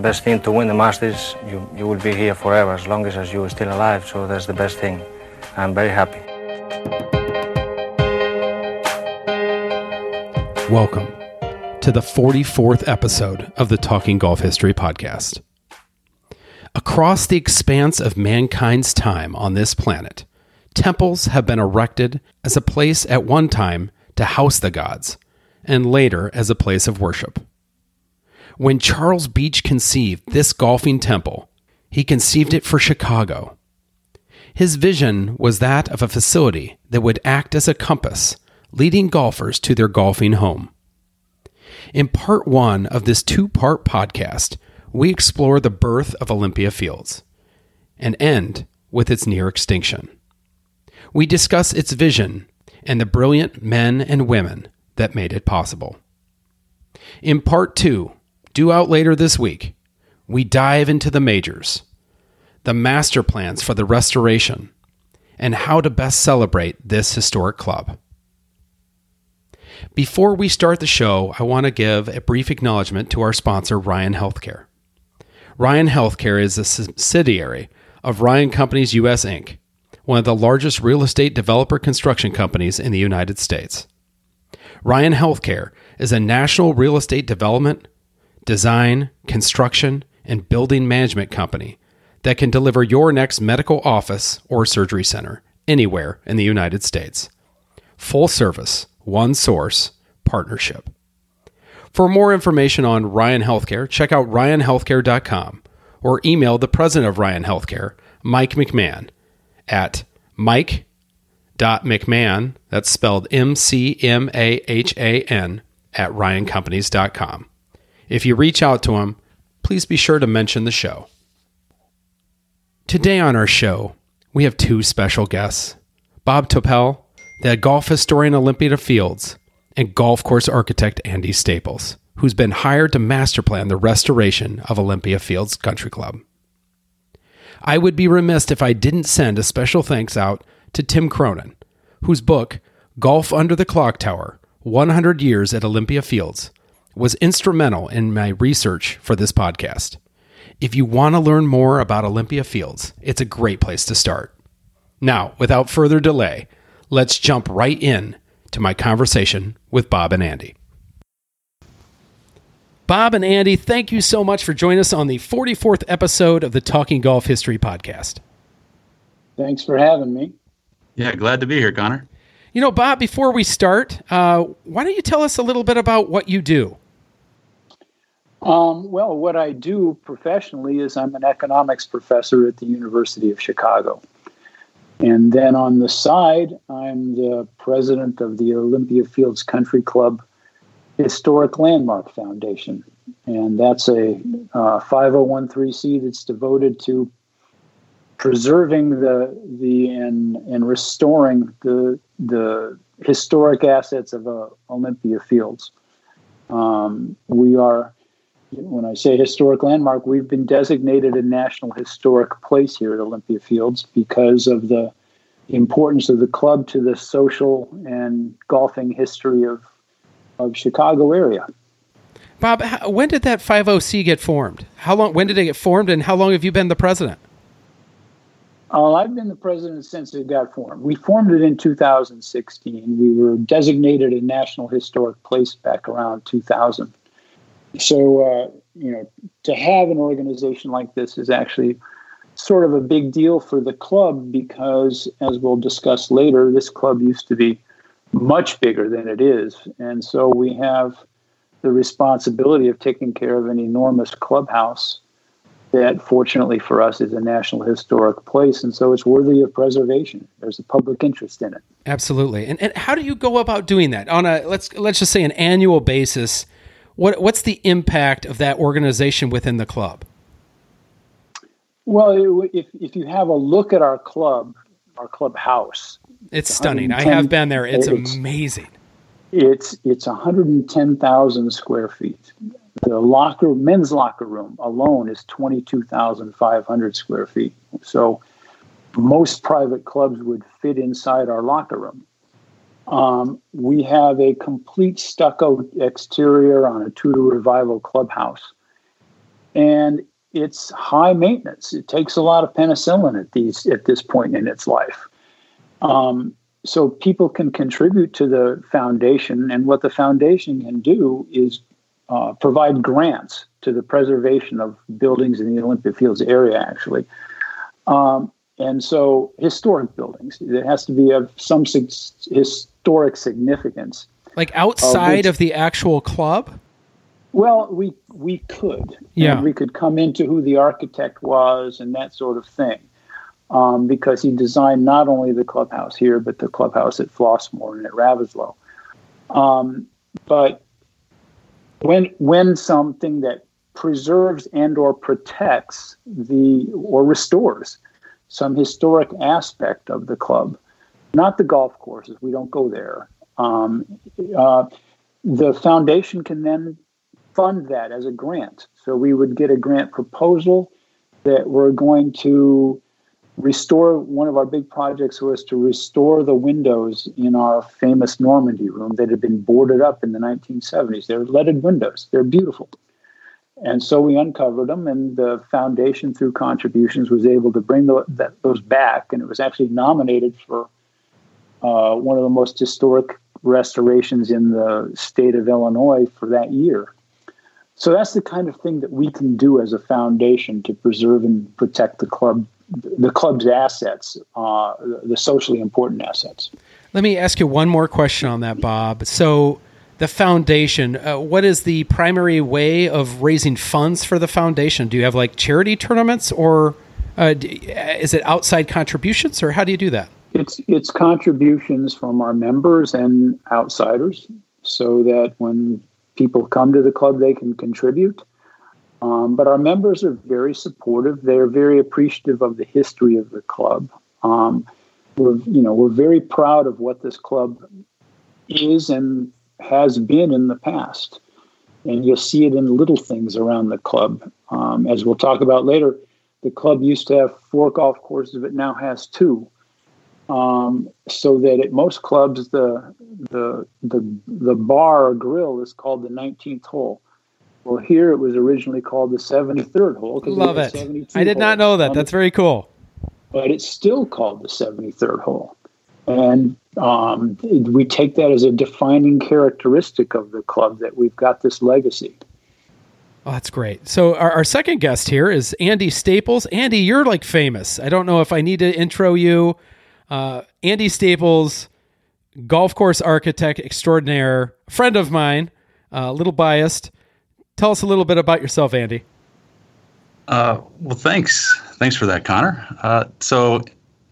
Best thing to win the Masters, you, you will be here forever as long as, as you are still alive. So that's the best thing. I'm very happy. Welcome to the 44th episode of the Talking Golf History Podcast. Across the expanse of mankind's time on this planet, temples have been erected as a place at one time to house the gods, and later as a place of worship. When Charles Beach conceived this golfing temple, he conceived it for Chicago. His vision was that of a facility that would act as a compass, leading golfers to their golfing home. In part one of this two part podcast, we explore the birth of Olympia Fields and end with its near extinction. We discuss its vision and the brilliant men and women that made it possible. In part two, due out later this week, we dive into the majors, the master plans for the restoration, and how to best celebrate this historic club. Before we start the show, I want to give a brief acknowledgement to our sponsor, Ryan Healthcare. Ryan Healthcare is a subsidiary of Ryan Companies US Inc., one of the largest real estate developer construction companies in the United States. Ryan Healthcare is a national real estate development, design, construction, and building management company that can deliver your next medical office or surgery center anywhere in the United States. Full service, one source, partnership. For more information on Ryan Healthcare, check out ryanhealthcare.com or email the president of Ryan Healthcare, Mike McMahan, at mike.mcmahan, that's spelled M C M A H A N, at ryancompanies.com. If you reach out to him, please be sure to mention the show. Today on our show, we have two special guests Bob Topel, the golf historian Olympia Fields, and golf course architect Andy Staples, who's been hired to master plan the restoration of Olympia Fields Country Club. I would be remiss if I didn't send a special thanks out to Tim Cronin, whose book, Golf Under the Clock Tower 100 Years at Olympia Fields, was instrumental in my research for this podcast. If you want to learn more about Olympia Fields, it's a great place to start. Now, without further delay, let's jump right in to my conversation with Bob and Andy. Bob and Andy, thank you so much for joining us on the 44th episode of the Talking Golf History Podcast. Thanks for having me. Yeah, glad to be here, Connor. You know, Bob, before we start, uh, why don't you tell us a little bit about what you do? Um, well, what I do professionally is I'm an economics professor at the University of Chicago. And then on the side, I'm the president of the Olympia Fields Country Club Historic Landmark Foundation. And that's a uh, 5013C that's devoted to preserving the the and and restoring the the historic assets of uh, Olympia Fields. Um, we are, when I say historic landmark, we've been designated a national historic place here at Olympia Fields because of the importance of the club to the social and golfing history of of Chicago area. Bob, when did that 50C get formed? How long? When did it get formed, and how long have you been the president? Uh, I've been the president since it got formed. We formed it in 2016. We were designated a National Historic Place back around 2000. So, uh, you know, to have an organization like this is actually sort of a big deal for the club because, as we'll discuss later, this club used to be much bigger than it is. And so we have the responsibility of taking care of an enormous clubhouse that fortunately for us is a national historic place. And so it's worthy of preservation. There's a public interest in it. Absolutely. And, and how do you go about doing that? On a let's let's just say an annual basis what what's the impact of that organization within the club? Well, if if you have a look at our club, our clubhouse, it's stunning. I have been there. It's, it's amazing. It's it's 110,000 square feet. The locker men's locker room alone is 22,500 square feet. So most private clubs would fit inside our locker room. Um, we have a complete stucco exterior on a Tudor Revival clubhouse, and it's high maintenance. It takes a lot of penicillin at these at this point in its life. Um, so people can contribute to the foundation, and what the foundation can do is uh, provide grants to the preservation of buildings in the Olympia Fields area, actually. Um, and so, historic buildings, it has to be of some historic significance. Like outside of, which, of the actual club? Well, we we could. Yeah. We could come into who the architect was and that sort of thing um, because he designed not only the clubhouse here, but the clubhouse at Flossmoor and at Ravisloe. Um, but when when something that preserves and or protects the or restores some historic aspect of the club, not the golf courses, we don't go there. Um, uh, the foundation can then fund that as a grant. So we would get a grant proposal that we're going to restore one of our big projects was to restore the windows in our famous Normandy room that had been boarded up in the 1970s. They're leaded windows, they're beautiful. And so we uncovered them, and the foundation, through contributions, was able to bring the, that, those back. And it was actually nominated for uh, one of the most historic restorations in the state of Illinois for that year. So that's the kind of thing that we can do as a foundation to preserve and protect the club the club's assets, uh, the socially important assets. Let me ask you one more question on that, Bob. So, the foundation, uh, what is the primary way of raising funds for the foundation? Do you have like charity tournaments, or uh, is it outside contributions, or how do you do that? It's it's contributions from our members and outsiders, so that when people come to the club, they can contribute. Um, but our members are very supportive. They're very appreciative of the history of the club. Um, we're, you know, we're very proud of what this club is and has been in the past. And you'll see it in little things around the club. Um, as we'll talk about later, the club used to have four golf courses, but now has two. Um, so that at most clubs, the the the the bar or grill is called the 19th hole well, here it was originally called the 73rd hole. Love it. I did not know that. That's very cool. But it's still called the 73rd hole. And um, we take that as a defining characteristic of the club that we've got this legacy. Oh, that's great. So our, our, second guest here is Andy Staples. Andy, you're like famous. I don't know if I need to intro you. Uh, Andy Staples, golf course architect extraordinaire, friend of mine, uh, a little biased. Tell us a little bit about yourself, Andy. Uh, well, thanks. Thanks for that, Connor. Uh, so,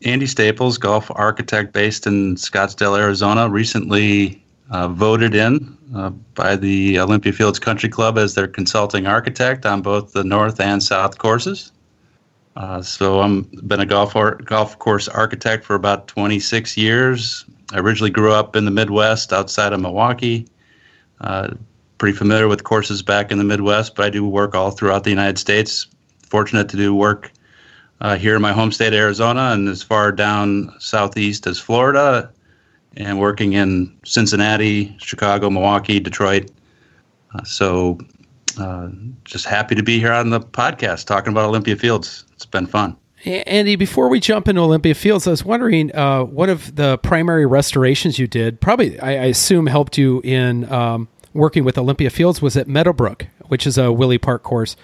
Andy Staples, golf architect based in Scottsdale, Arizona, recently uh, voted in uh, by the Olympia Fields Country Club as their consulting architect on both the north and south courses. Uh, so, I'm been a golf or, golf course architect for about 26 years. I originally grew up in the Midwest, outside of Milwaukee. Uh, pretty familiar with courses back in the Midwest, but I do work all throughout the United States. Fortunate to do work uh, here in my home state, Arizona, and as far down southeast as Florida, and working in Cincinnati, Chicago, Milwaukee, Detroit. Uh, so, uh, just happy to be here on the podcast talking about Olympia Fields. It's been fun. Andy, before we jump into Olympia Fields, I was wondering uh, one of the primary restorations you did, probably I, I assume helped you in um, working with Olympia Fields was at Meadowbrook, which is a Willie Park course.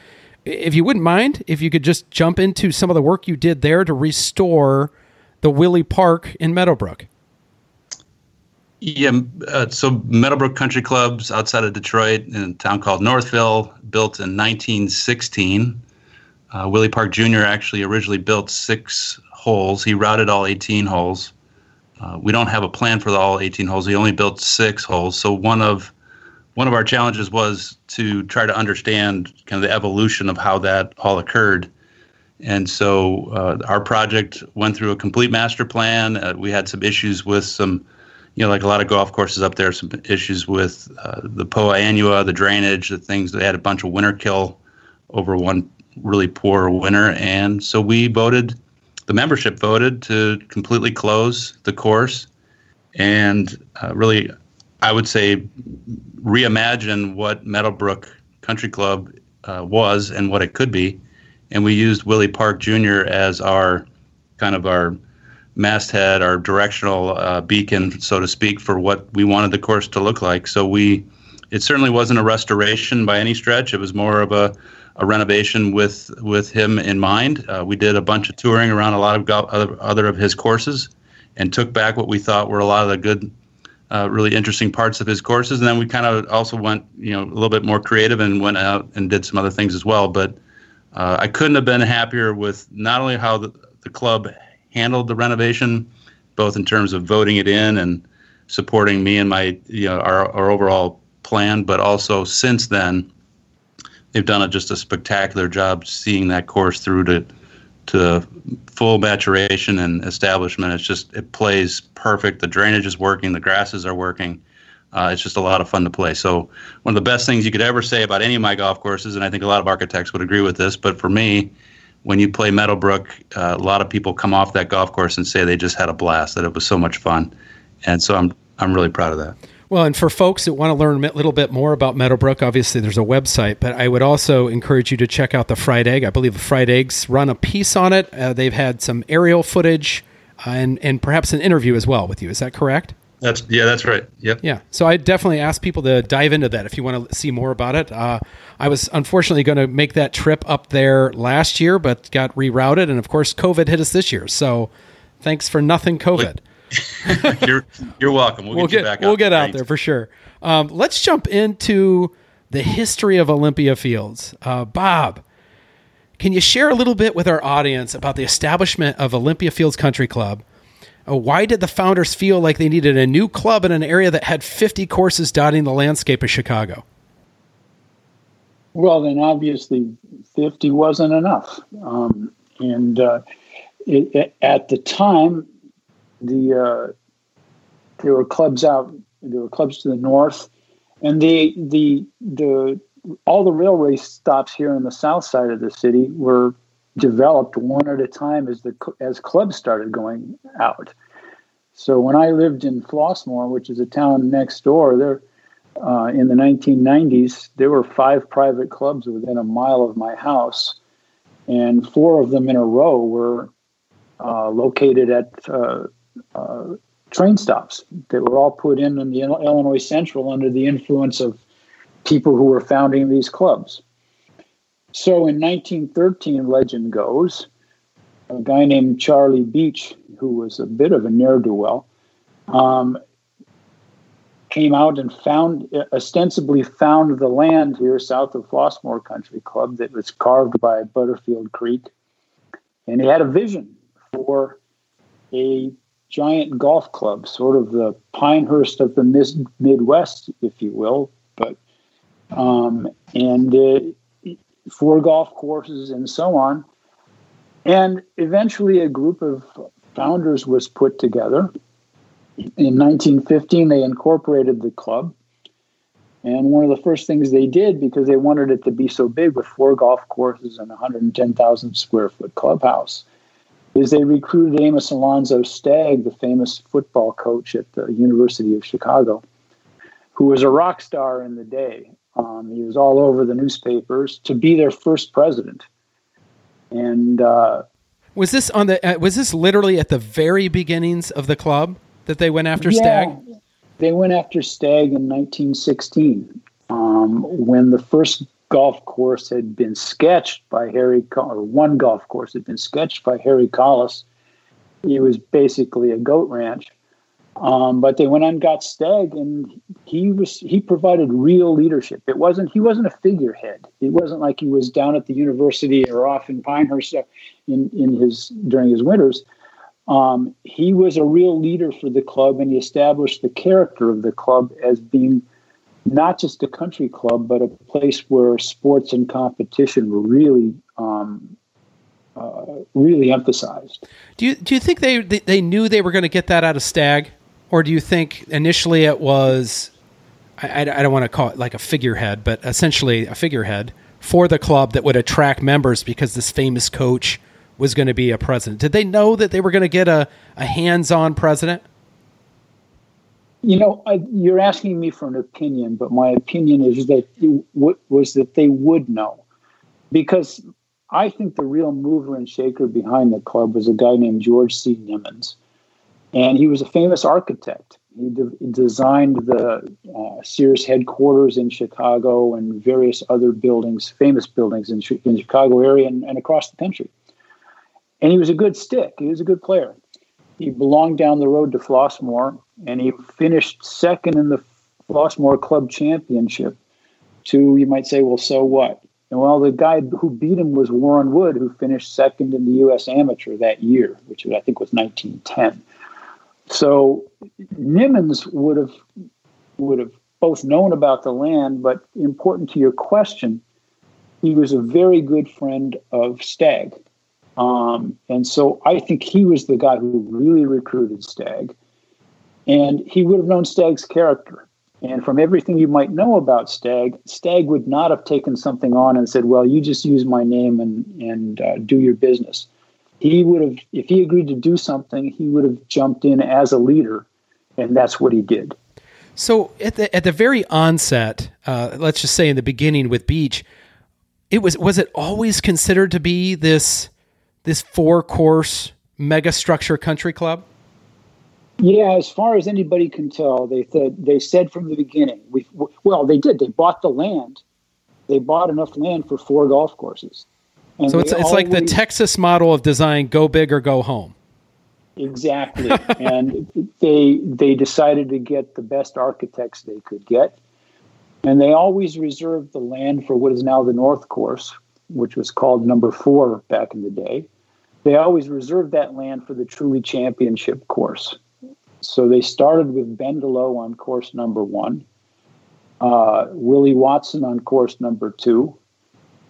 If you wouldn't mind, if you could just jump into some of the work you did there to restore the Willie Park in Meadowbrook. Yeah, uh, so Meadowbrook Country Club's outside of Detroit in a town called Northville, built in 1916. Uh, Willie Park Jr. actually originally built six holes. He routed all 18 holes. Uh, we don't have a plan for the all 18 holes. He only built six holes. So one of one of our challenges was to try to understand kind of the evolution of how that all occurred. And so uh, our project went through a complete master plan. Uh, we had some issues with some, you know, like a lot of golf courses up there, some issues with uh, the Poa annua, the drainage, the things. They had a bunch of winter kill over one really poor winter. And so we voted, the membership voted to completely close the course and uh, really, I would say, reimagine what Meadowbrook Country Club uh, was and what it could be. And we used Willie Park Jr. as our kind of our masthead, our directional uh, beacon, so to speak, for what we wanted the course to look like. So we, it certainly wasn't a restoration by any stretch. It was more of a, a renovation with with him in mind. Uh, we did a bunch of touring around a lot of go- other, other of his courses, and took back what we thought were a lot of the good uh, really interesting parts of his courses. And then we kind of also went, you know, a little bit more creative and went out and did some other things as well. But uh, I couldn't have been happier with not only how the, the club handled the renovation, both in terms of voting it in and supporting me and my, you know, our, our overall plan, but also since then, they've done a, just a spectacular job seeing that course through to to full maturation and establishment. It's just it plays perfect. The drainage is working. The grasses are working. Uh, it's just a lot of fun to play. So one of the best things you could ever say about any of my golf courses, and I think a lot of architects would agree with this, but for me, when you play Meadowbrook, uh, a lot of people come off that golf course and say they just had a blast, that it was so much fun, and so I'm I'm really proud of that. Well, and for folks that want to learn a little bit more about Meadowbrook, obviously there's a website, but I would also encourage you to check out the Fried Egg. I believe the Fried Eggs run a piece on it. Uh, they've had some aerial footage uh, and and perhaps an interview as well with you. Is that correct? That's yeah, that's right. Yep. Yeah. So I definitely ask people to dive into that if you want to see more about it. Uh, I was unfortunately going to make that trip up there last year, but got rerouted, and of course, COVID hit us this year. So thanks for nothing, COVID. you're you're welcome. We'll, we'll get, get, we'll get out there for sure. Um, let's jump into the history of Olympia Fields. Uh, Bob, can you share a little bit with our audience about the establishment of Olympia Fields Country Club? Uh, why did the founders feel like they needed a new club in an area that had 50 courses dotting the landscape of Chicago? Well, then obviously 50 wasn't enough. Um, and uh, it, it, at the time, the uh, there were clubs out. There were clubs to the north, and the the the all the railway stops here on the south side of the city were developed one at a time as the as clubs started going out. So when I lived in Flossmoor, which is a town next door, there uh, in the 1990s there were five private clubs within a mile of my house, and four of them in a row were uh, located at uh, uh, train stops that were all put in in the Illinois Central under the influence of people who were founding these clubs. So in 1913, legend goes, a guy named Charlie Beach, who was a bit of a ne'er do well, um, came out and found, ostensibly found the land here south of Flossmoor Country Club that was carved by Butterfield Creek. And he had a vision for a giant golf club, sort of the Pinehurst of the Midwest, if you will. But um, and uh, four golf courses and so on. And eventually, a group of founders was put together. In 1915, they incorporated the club. And one of the first things they did, because they wanted it to be so big with four golf courses and 110,000 square foot clubhouse, is they recruited Amos Alonzo Stagg, the famous football coach at the University of Chicago, who was a rock star in the day. Um, he was all over the newspapers to be their first president. And uh, was this on the? Uh, was this literally at the very beginnings of the club that they went after yeah, Stagg? They went after Stagg in 1916 um, when the first golf course had been sketched by Harry, or one golf course had been sketched by Harry Collis. He was basically a goat ranch. Um, but they went and got Stagg, and he was he provided real leadership. It wasn't he wasn't a figurehead. It wasn't like he was down at the university or off in Pinehurst in in his during his winters. Um, he was a real leader for the club, and he established the character of the club as being not just a country club, but a place where sports and competition were really, um, uh, really emphasized. Do you do you think they they knew they were going to get that out of Stagg, or do you think initially it was? I, I don't want to call it like a figurehead, but essentially a figurehead for the club that would attract members because this famous coach was going to be a president. Did they know that they were going to get a, a hands on president? You know, I, you're asking me for an opinion, but my opinion is that was that they would know, because I think the real mover and shaker behind the club was a guy named George C. Nimmons, and he was a famous architect. He, de- designed the uh, Sears headquarters in Chicago and various other buildings, famous buildings in, in Chicago area and, and across the country. And he was a good stick. He was a good player. He belonged down the road to Flossmoor, and he finished second in the Flossmoor Club Championship. To you might say, well, so what? And well, the guy who beat him was Warren Wood, who finished second in the U.S. Amateur that year, which I think was 1910. So Nimmons would have would have both known about the land, but important to your question, he was a very good friend of Stagg. Um, and so I think he was the guy who really recruited Stagg. And he would have known Stagg's character. And from everything you might know about Stagg, Stagg would not have taken something on and said, well, you just use my name and, and uh, do your business. He would have, if he agreed to do something, he would have jumped in as a leader. And that's what he did. So at the, at the very onset, uh, let's just say in the beginning with Beach, it was was it always considered to be this this four course mega structure country club? Yeah, as far as anybody can tell, they th- they said from the beginning. We well, they did. They bought the land. They bought enough land for four golf courses. And so it's it's always, like the Texas model of design: go big or go home. Exactly, and they they decided to get the best architects they could get, and they always reserved the land for what is now the North Course, which was called Number Four back in the day they always reserved that land for the truly championship course. So they started with Bendelow on course number one, uh, Willie Watson on course number two.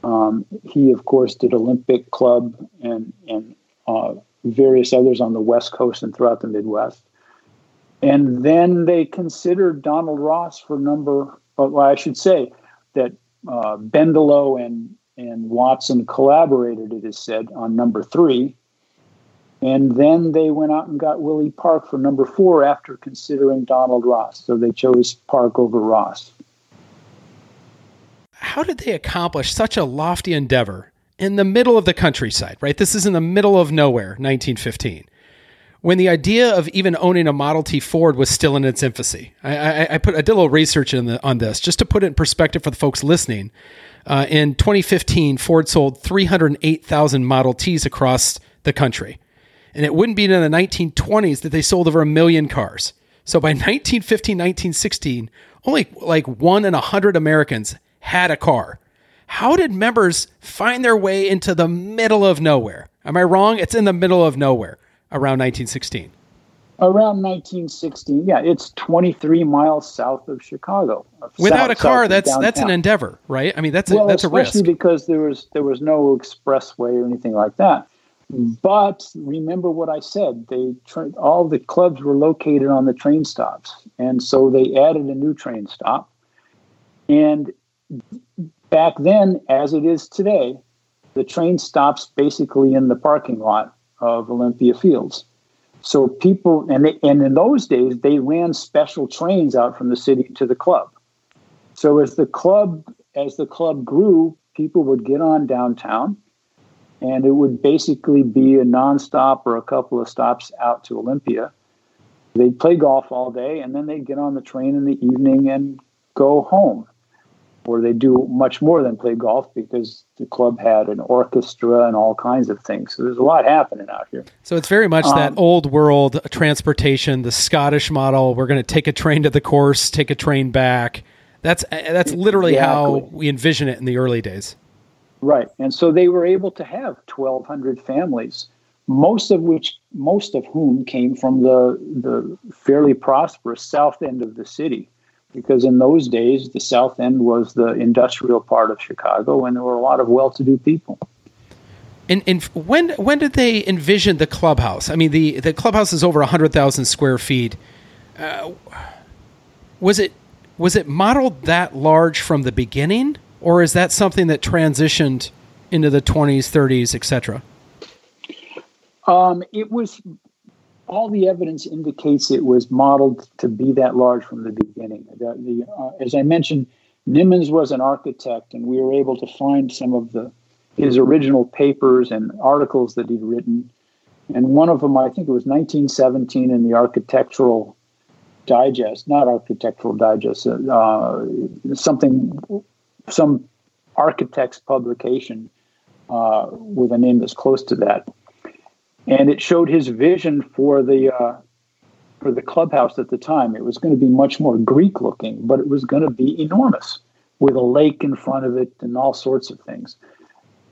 Um, he, of course, did Olympic Club and and uh, various others on the West Coast and throughout the Midwest. And then they considered Donald Ross for number. Well, I should say that uh, Bendelow and and Watson collaborated, it is said, on number three. And then they went out and got Willie Park for number four after considering Donald Ross. So they chose Park over Ross. How did they accomplish such a lofty endeavor in the middle of the countryside, right? This is in the middle of nowhere, 1915 when the idea of even owning a Model T Ford was still in its infancy. I, I, I put I did a little research the, on this just to put it in perspective for the folks listening. Uh, in 2015, Ford sold 308,000 Model Ts across the country. And it wouldn't be in the 1920s that they sold over a million cars. So by 1915, 1916, only like one in a hundred Americans had a car. How did members find their way into the middle of nowhere? Am I wrong? It's in the middle of nowhere around 1916 around 1916 yeah it's 23 miles south of chicago. Without south, a car that's that's an endeavor right? I mean that's well, a, that's a risk. especially because there was there was no expressway or anything like that. But remember what i said they tra- all the clubs were located on the train stops. And so they added a new train stop. And back then as it is today the train stops basically in the parking lot of olympia fields so people, and they, and in those days, they ran special trains out from the city to the club. So as the club as the club grew, people would get on downtown, and it would basically be a nonstop or a couple of stops out to Olympia. They'd play golf all day, and then they'd get on the train in the evening and go home or they do much more than play golf because the club had an orchestra and all kinds of things. So there's a lot happening out here. So it's very much um, that old world transportation, the Scottish model. We're going to take a train to the course, take a train back. That's that's literally exactly. how we envision it in the early days. Right, and so they were able to have 1,200 families, most of which, most of whom came from the the fairly prosperous south end of the city because in those days the South End was the industrial part of Chicago, and there were a lot of well-to-do people. And, and when when did they envision the clubhouse? I mean, the the clubhouse is over hundred thousand square feet. Uh, was it was it modeled that large from the beginning, or is that something that transitioned into the twenties, thirties, etc.? Um, it was all the evidence indicates it was modeled to be that large from the beginning. The, the, uh, as I mentioned, Nimmons was an architect, and we were able to find some of the his original papers and articles that he'd written. And one of them, I think it was 1917 in the Architectural Digest, not Architectural Digest, uh, something, some architect's publication uh, with a name that's close to that and it showed his vision for the uh, for the clubhouse at the time. It was going to be much more Greek looking, but it was going to be enormous with a lake in front of it and all sorts of things.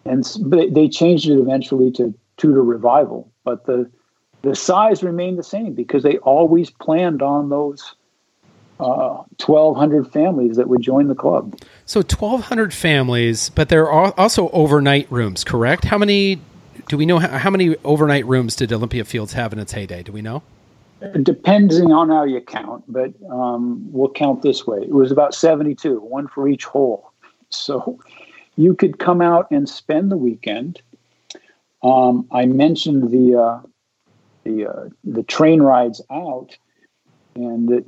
And they changed it eventually to Tudor Revival, but the the size remained the same because they always planned on those uh, 1,200 families that would join the club. So 1,200 families, but there are also overnight rooms, correct? How many do we know how, how, many overnight rooms did Olympia Fields have in its heyday? Do we know? Depending on how you count, but um, we'll count this way. It was about 72, one for each hole. So you could come out and spend the weekend. Um, I mentioned the uh, the uh, the train rides out, and it,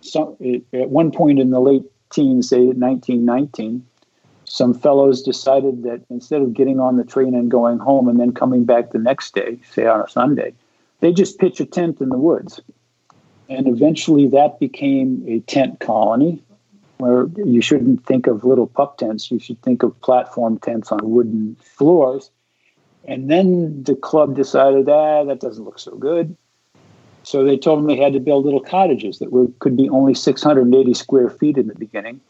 so it, at one point in the late teens, say 1919, some fellows decided that instead of getting on the train and going home and then coming back the next day, say on a Sunday, they just pitch a tent in the woods. And eventually that became a tent colony where you shouldn't think of little pup tents, you should think of platform tents on wooden floors. And then the club decided, ah, that doesn't look so good. So they told them they had to build little cottages that were, could be only 680 square feet in the beginning.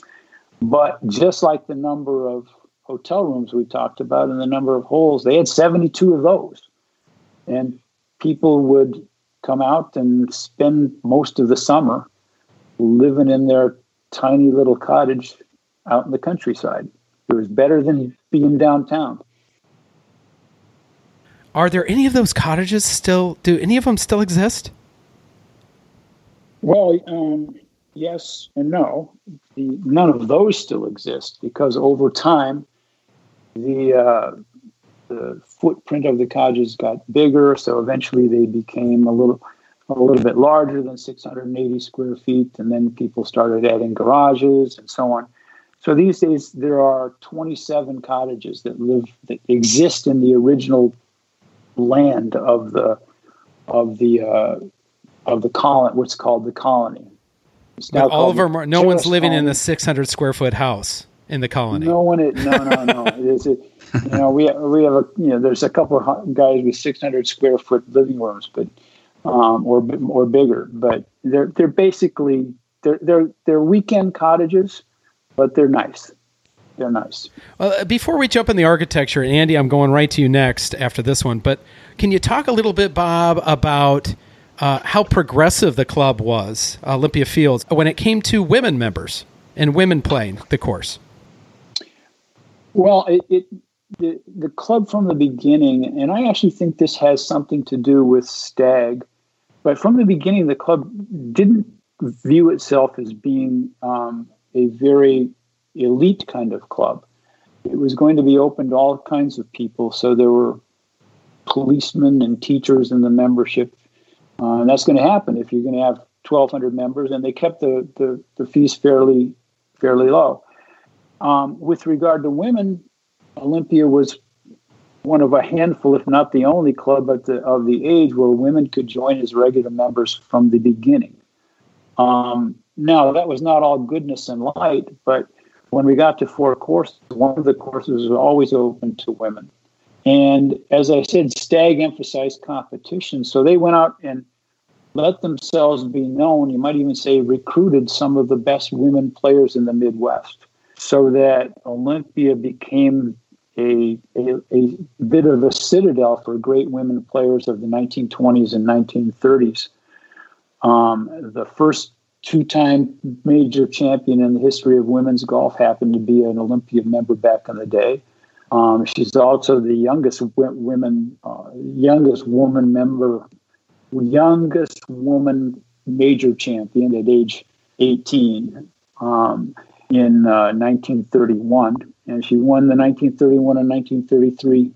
But just like the number of hotel rooms we talked about and the number of holes, they had 72 of those. And people would come out and spend most of the summer living in their tiny little cottage out in the countryside. It was better than being downtown. Are there any of those cottages still? Do any of them still exist? Well, um, yes and no. The, none of those still exist because over time, the uh, the footprint of the cottages got bigger, so eventually they became a little a little bit larger than 680 square feet, and then people started adding garages and so on. So these days there are 27 cottages that live that exist in the original land of the of the uh, of the colony, what's called the colony. All of them, no one's living colony. in the 600 square foot house in the colony. No one, is, no, no, no. it is, it, you know, we we have a, you know, there's a couple of guys with 600 square foot living rooms, but um, or or bigger, but they're they're basically they're they're they're weekend cottages, but they're nice. They're nice. Well, uh, before we jump in the architecture, Andy, I'm going right to you next after this one. But can you talk a little bit, Bob, about uh, how progressive the club was, Olympia Fields, when it came to women members and women playing the course? Well, it, it the, the club from the beginning, and I actually think this has something to do with Stagg, but from the beginning, the club didn't view itself as being um, a very elite kind of club. It was going to be open to all kinds of people, so there were policemen and teachers in the membership uh, and that's going to happen if you're going to have 1,200 members, and they kept the, the, the fees fairly fairly low. Um, with regard to women, Olympia was one of a handful, if not the only club at the, of the age where women could join as regular members from the beginning. Um, now, that was not all goodness and light, but when we got to four courses, one of the courses was always open to women. And as I said, Stagg emphasized competition. So they went out and let themselves be known. You might even say recruited some of the best women players in the Midwest so that Olympia became a, a, a bit of a citadel for great women players of the 1920s and 1930s. Um, the first two-time major champion in the history of women's golf. Happened to be an Olympia member back in the day. Um, she's also the youngest women, uh, youngest woman member, youngest woman major champion at age 18 um, in uh, 1931, and she won the 1931 and 1933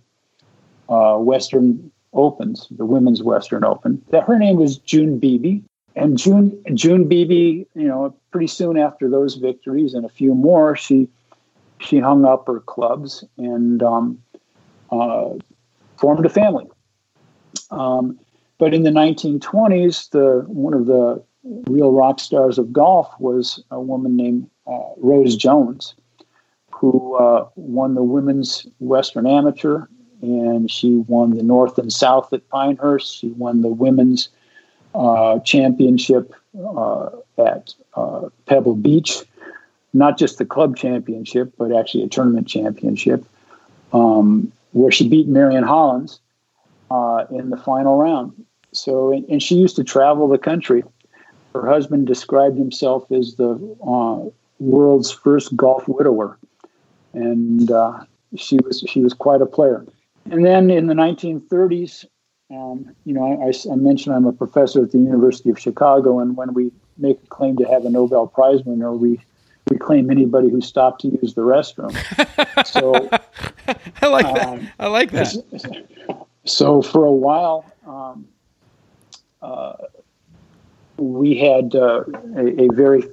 uh, Western Opens, the Women's Western Open. That her name was June Beebe, and June June Beebe, you know, pretty soon after those victories and a few more, she she hung up her clubs and um, uh, formed a family. Um, but in the 1920s, the one of the real rock stars of golf was a woman named uh, Rose Jones, who uh, won the women's Western Amateur, and she won the North and South at Pinehurst. She won the women's uh, championship uh, at uh, Pebble Beach, not just the club championship, but actually a tournament championship, um, where she beat Marion Hollins uh, in the final round. So, and she used to travel the country. Her husband described himself as the uh, world's first golf widower, and uh, she was she was quite a player. And then in the 1930s, um, you know, I, I, mentioned I'm a professor at the University of Chicago, and when we make a claim to have a Nobel Prize winner, we we claim anybody who stopped to use the restroom. So I like um, that. I like that. So for a while, um, uh, we had uh, a, a, very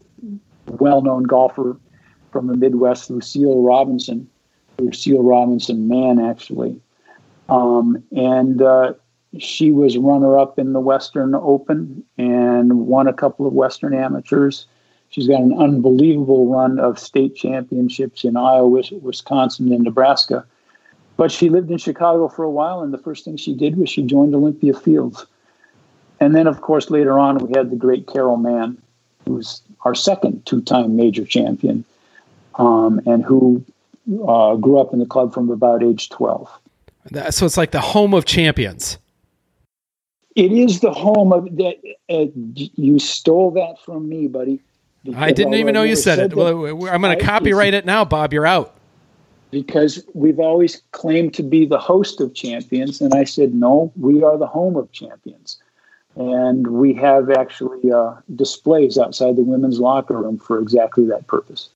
well-known golfer from the Midwest, Lucille Robinson, Lucille Robinson Mann, actually, um, and uh, she was runner-up in the Western Open and won a couple of Western Amateurs. She's got an unbelievable run of state championships in Iowa, Wisconsin, and Nebraska. But she lived in Chicago for a while, and the first thing she did was she joined Olympia Fields. And then, of course, later on, we had the great Carol Mann, who's our second two time major champion, um, and who uh, grew up in the club from about age 12. So it's like the home of champions. It is the home of that. Uh, you stole that from me, buddy. I didn't even know you said, said it. Well, I'm going to copyright it now, Bob. You're out. Because we've always claimed to be the host of champions, and I said no. We are the home of champions and we have actually uh, displays outside the women's locker room for exactly that purpose.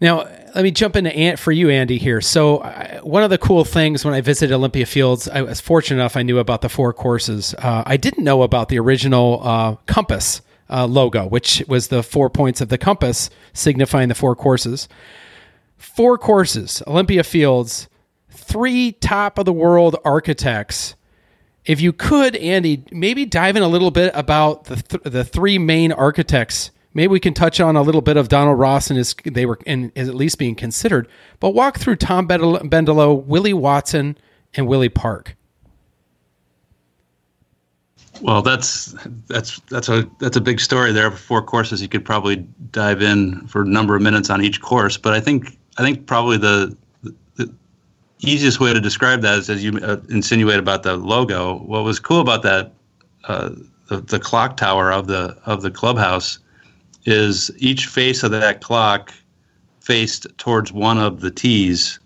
Now, let me jump into Ant for you, Andy. Here, so uh, one of the cool things when I visited Olympia Fields, I was fortunate enough I knew about the four courses. Uh, I didn't know about the original uh, compass uh, logo, which was the four points of the compass signifying the four courses. Four courses, Olympia Fields, three top of the world architects if you could, Andy, maybe dive in a little bit about the th- the three main architects. Maybe we can touch on a little bit of Donald Ross and his they were and is at least being considered. But walk through Tom Bendelow, Willie Watson, and Willie Park. Well, that's that's that's a that's a big story there. Four courses, you could probably dive in for a number of minutes on each course. But I think I think probably the easiest way to describe that is as you uh, insinuate about the logo. What was cool about that, uh, the, the clock tower of the of the clubhouse, is each face of that clock faced towards one of the tees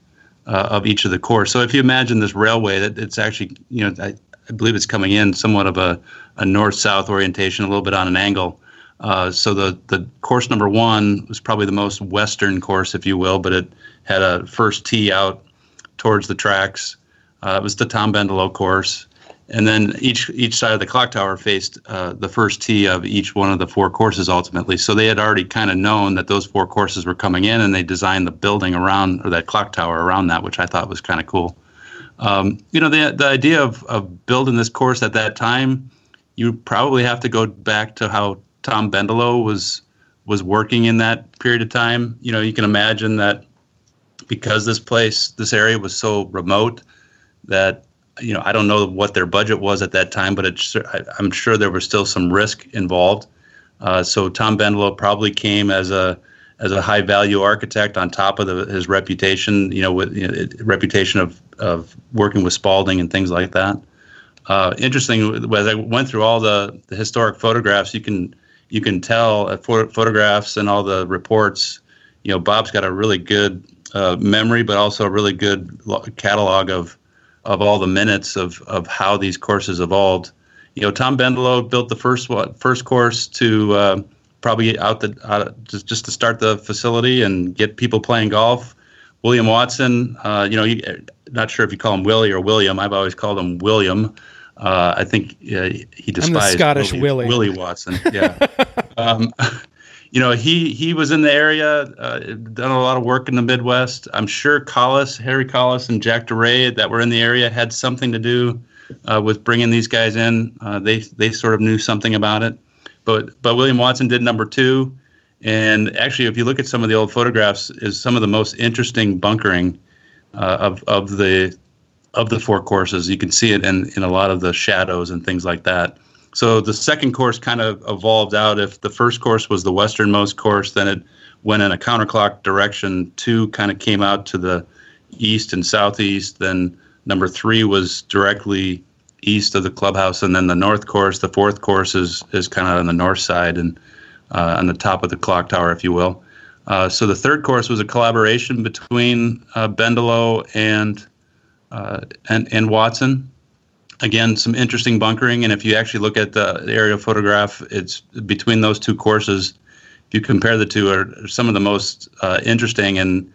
uh, of each of the course. So if you imagine this railway, that it's actually you know I, I believe it's coming in somewhat of a, a north south orientation, a little bit on an angle. Uh, so the the course number one was probably the most western course, if you will, but it had a first tee out towards the tracks. Uh, it was the Tom Bendelow course, and then each each side of the clock tower faced uh, the first tee of each one of the four courses ultimately. So they had already kind of known that those four courses were coming in, and they designed the building around or that clock tower around that, which I thought was kind of cool. Um, you know, the the idea of of building this course at that time, you probably have to go back to how Tom Bendelow was was working in that period of time. You know, you can imagine that because this place, this area was so remote that you know I don't know what their budget was at that time, but it's, I'm sure there was still some risk involved. Uh, so Tom Bendelow probably came as a as a high value architect on top of the, his reputation, you know, with you know, reputation of of working with Spalding and things like that. Uh, interesting, as I went through all the, the historic photographs, you can you can tell at photographs and all the reports. You know, Bob's got a really good uh, memory, but also a really good catalog of of all the minutes of of how these courses evolved. You know, Tom Bendelow built the first what first course to uh, probably out the out, just just to start the facility and get people playing golf. William Watson, uh, you know, he, not sure if you call him Willie or William. I've always called him William. Uh, I think uh, he despised Scottish Willie, Willie. Willie Watson. Yeah. um, you know, he he was in the area, uh, done a lot of work in the Midwest. I'm sure Collis, Harry Collis, and Jack Daray that were in the area had something to do uh, with bringing these guys in. Uh, they they sort of knew something about it, but but William Watson did number two, and actually, if you look at some of the old photographs, is some of the most interesting bunkering uh, of of the of the four courses. You can see it in in a lot of the shadows and things like that. So the second course kind of evolved out. If the first course was the westernmost course, then it went in a counterclock direction. Two kind of came out to the east and southeast. Then number three was directly east of the clubhouse, and then the north course, the fourth course, is is kind of on the north side and uh, on the top of the clock tower, if you will. Uh, so the third course was a collaboration between uh, Bendelow and, uh, and and Watson again, some interesting bunkering. And if you actually look at the aerial photograph, it's between those two courses. If you compare the two, are some of the most uh, interesting and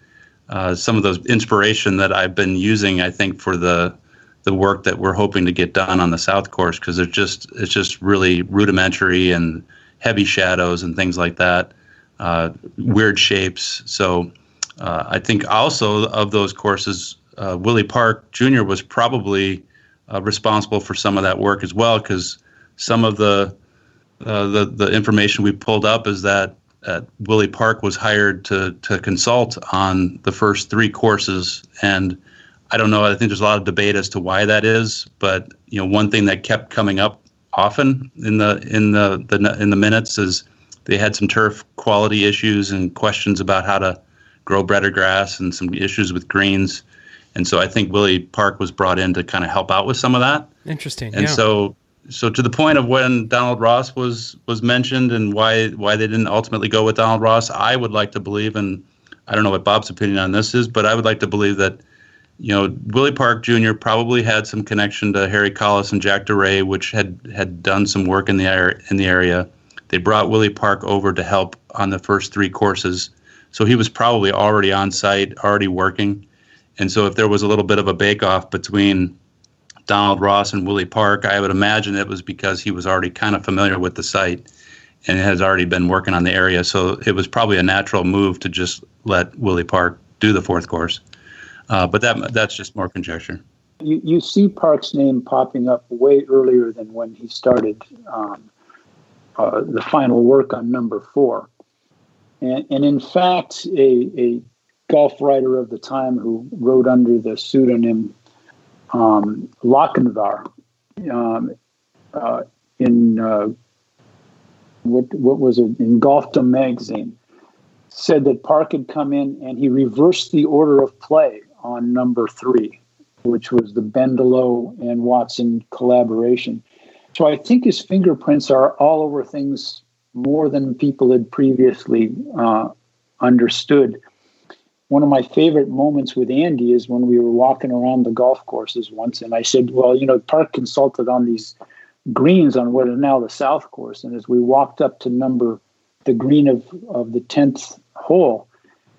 uh, some of those inspiration that I've been using. I think for the the work that we're hoping to get done on the south course because it's just it's just really rudimentary and heavy shadows and things like that, uh, weird shapes. So uh, I think also of those courses, uh, Willie Park Jr. was probably uh, responsible for some of that work as well because some of the, uh, the the information we pulled up is that at Willie Park was hired to to consult on the first three courses and I don't know I think there's a lot of debate as to why that is but you know one thing that kept coming up often in the in the, the in the minutes is they had some turf quality issues and questions about how to grow better grass and some issues with greens and so I think Willie Park was brought in to kind of help out with some of that. Interesting. And yeah. so so to the point of when Donald Ross was was mentioned and why why they didn't ultimately go with Donald Ross, I would like to believe, and I don't know what Bob's opinion on this is, but I would like to believe that you know Willie Park Jr. probably had some connection to Harry Collis and Jack Daray, which had had done some work in the in the area. They brought Willie Park over to help on the first three courses, so he was probably already on site, already working. And so if there was a little bit of a bake off between Donald Ross and Willie Park, I would imagine it was because he was already kind of familiar with the site and has already been working on the area. So it was probably a natural move to just let Willie Park do the fourth course. Uh, but that that's just more conjecture. You, you see Park's name popping up way earlier than when he started um, uh, the final work on number four. And, and in fact, a, a golf writer of the time who wrote under the pseudonym um, Lochinvar um, uh, in uh, what what was it in Golfdom magazine said that Park had come in and he reversed the order of play on number three, which was the Bendelow and Watson collaboration. So I think his fingerprints are all over things more than people had previously uh, understood one of my favorite moments with Andy is when we were walking around the golf courses once, and I said, "Well, you know, Park consulted on these greens on what is now the South Course." And as we walked up to number the green of of the tenth hole,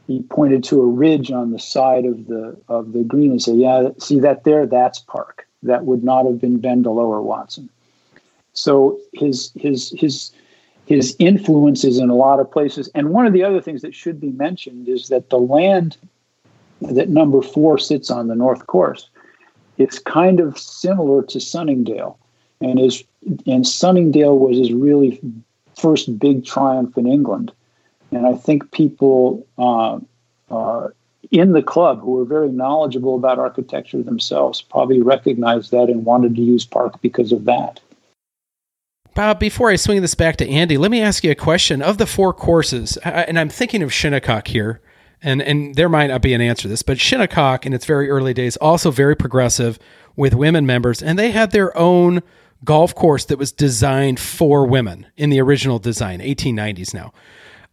he pointed to a ridge on the side of the of the green and said, "Yeah, see that there? That's Park. That would not have been Bendelow or Watson." So his his his his influences in a lot of places. And one of the other things that should be mentioned is that the land that number four sits on the north course is kind of similar to Sunningdale, and is and Sunningdale was his really first big triumph in England. And I think people uh, uh, in the club who were very knowledgeable about architecture themselves probably recognized that and wanted to use Park because of that. Bob, before I swing this back to Andy, let me ask you a question. Of the four courses, and I'm thinking of Shinnecock here, and, and there might not be an answer to this, but Shinnecock in its very early days, also very progressive with women members, and they had their own golf course that was designed for women in the original design, 1890s now.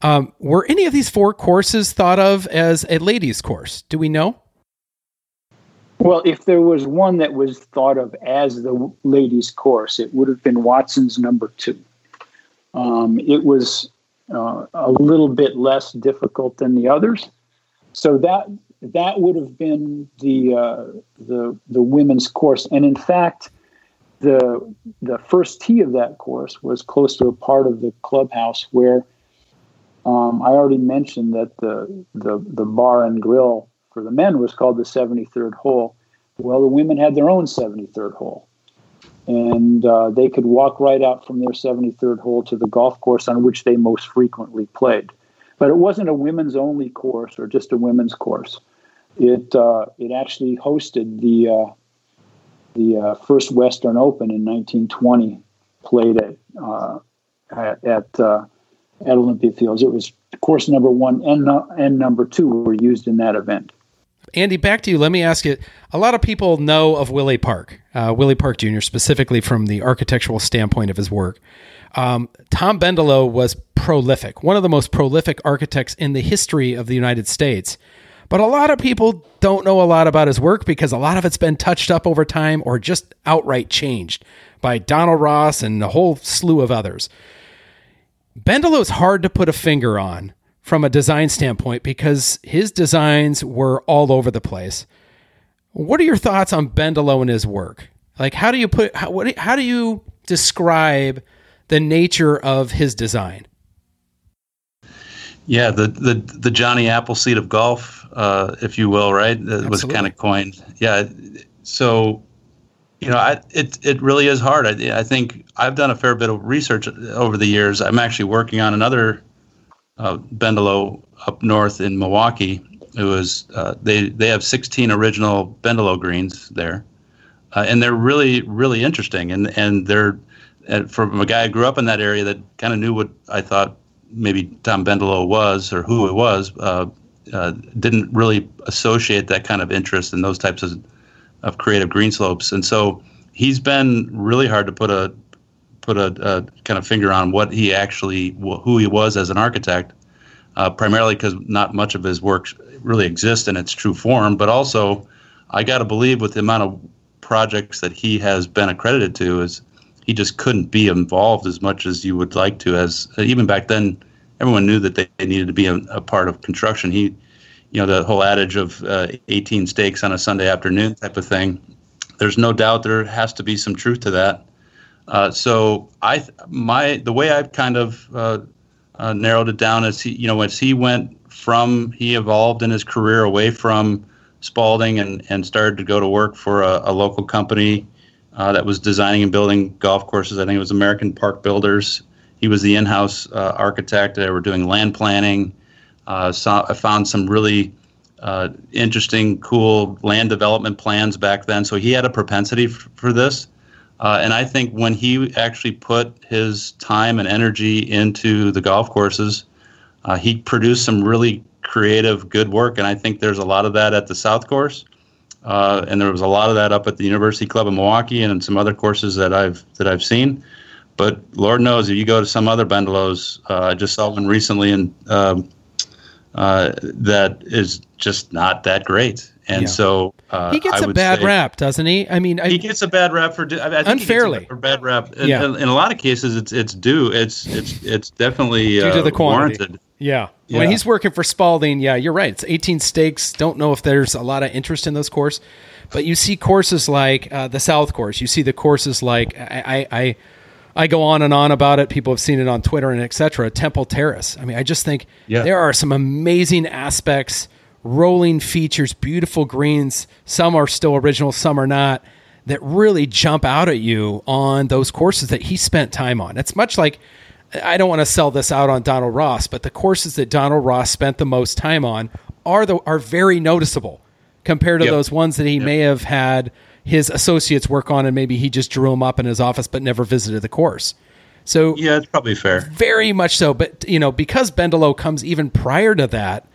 Um, were any of these four courses thought of as a ladies' course? Do we know? Well, if there was one that was thought of as the ladies' course, it would have been Watson's number two. Um, it was uh, a little bit less difficult than the others, so that that would have been the uh, the the women's course. And in fact, the the first tee of that course was close to a part of the clubhouse where um, I already mentioned that the, the the bar and grill for the men was called the 73rd hole. Well, the women had their own 73rd hole, and uh, they could walk right out from their 73rd hole to the golf course on which they most frequently played. But it wasn't a women's only course or just a women's course. It uh, it actually hosted the uh, the uh, first Western Open in 1920, played at uh, at at, Olympia Fields. It was course number one and and number two were used in that event. Andy, back to you. Let me ask you. A lot of people know of Willie Park, uh, Willie Park Jr., specifically from the architectural standpoint of his work. Um, Tom Bendelow was prolific, one of the most prolific architects in the history of the United States. But a lot of people don't know a lot about his work because a lot of it's been touched up over time or just outright changed by Donald Ross and a whole slew of others. Bendelow's hard to put a finger on from a design standpoint because his designs were all over the place. What are your thoughts on Bendelow and his work? Like, how do you put how, what, how do you describe the nature of his design? Yeah, the the the Johnny Appleseed of golf, uh, if you will, right? That was kind of coined. Yeah, so you know, I, it it really is hard. I, I think I've done a fair bit of research over the years. I'm actually working on another uh, up north in Milwaukee. It was uh, they they have 16 original Bendelow greens there, uh, and they're really really interesting. And and they're and from a guy who grew up in that area that kind of knew what I thought maybe Tom Bendelow was or who it was. Uh, uh, didn't really associate that kind of interest in those types of of creative green slopes, and so he's been really hard to put a put a, a kind of finger on what he actually who he was as an architect. Uh, primarily because not much of his work really exists in its true form, but also I got to believe with the amount of projects that he has been accredited to is he just couldn't be involved as much as you would like to. As even back then, everyone knew that they, needed to be a, a, part of construction. He, you know, the whole adage of uh, 18 stakes on a Sunday afternoon type of thing. There's no doubt there has to be some truth to that. Uh, so I, my, the way I've kind of uh, uh, narrowed it down is he, you know, as he went from, he evolved in his career away from Spalding and, and started to go to work for a, a local company uh, that was designing and building golf courses. I think it was American Park Builders. He was the in-house uh, architect. They were doing land planning. Uh, I found some really uh, interesting, cool land development plans back then. So he had a propensity f- for this. Uh, and I think when he actually put his time and energy into the golf courses, uh, he produced some really creative, good work. And I think there's a lot of that at the South Course. Uh, and there was a lot of that up at the University Club in Milwaukee and some other courses that I've that I've seen. But Lord knows if you go to some other Bendelows, uh, I just saw one recently, and um, uh, that is just not that great. And yeah. so uh, he gets I a bad rap, doesn't he? I mean, I, he gets a bad rap for I, unfairly a bad rap. Yeah. In, in, a lot of cases, it's it's due. It's it's it's definitely due to the uh, quantity. warranted. Yeah. yeah. When he's working for Spalding, yeah, you're right. It's 18 stakes. Don't know if there's a lot of interest in those courses, but you see courses like uh, the South Course. You see the courses like I, I, I, I go on and on about it. People have seen it on Twitter and etc. Temple Terrace. I mean, I just think yeah. there are some amazing aspects, rolling features, beautiful greens. Some are still original, some are not. That really jump out at you on those courses that he spent time on. It's much like I don't want to sell this out on Donald Ross, but the courses that Donald Ross spent the most time on are the are very noticeable compared to yep. those ones that he yep. may have had his associates work on and maybe he just drew them up in his office but never visited the course. So Yeah, it's probably fair. Very much so, but you know, because Bendelow comes even prior to that,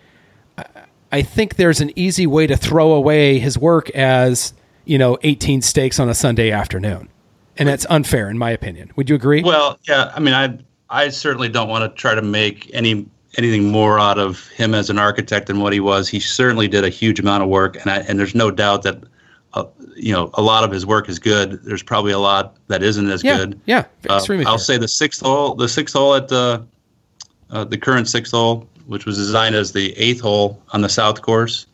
I think there's an easy way to throw away his work as, you know, 18 stakes on a Sunday afternoon. and that's unfair in my opinion. Would you agree? Well, yeah. I mean, I I certainly don't want to try to make any anything more out of him as an architect than what he was. He certainly did a huge amount of work, and I, and there's no doubt that uh, you know a lot of his work is good. There's probably a lot that isn't as yeah, good. Yeah, uh, extremely. I'll fair. say the sixth hole, the sixth hole at the uh, the current sixth hole, which was designed as the eighth hole on the south course,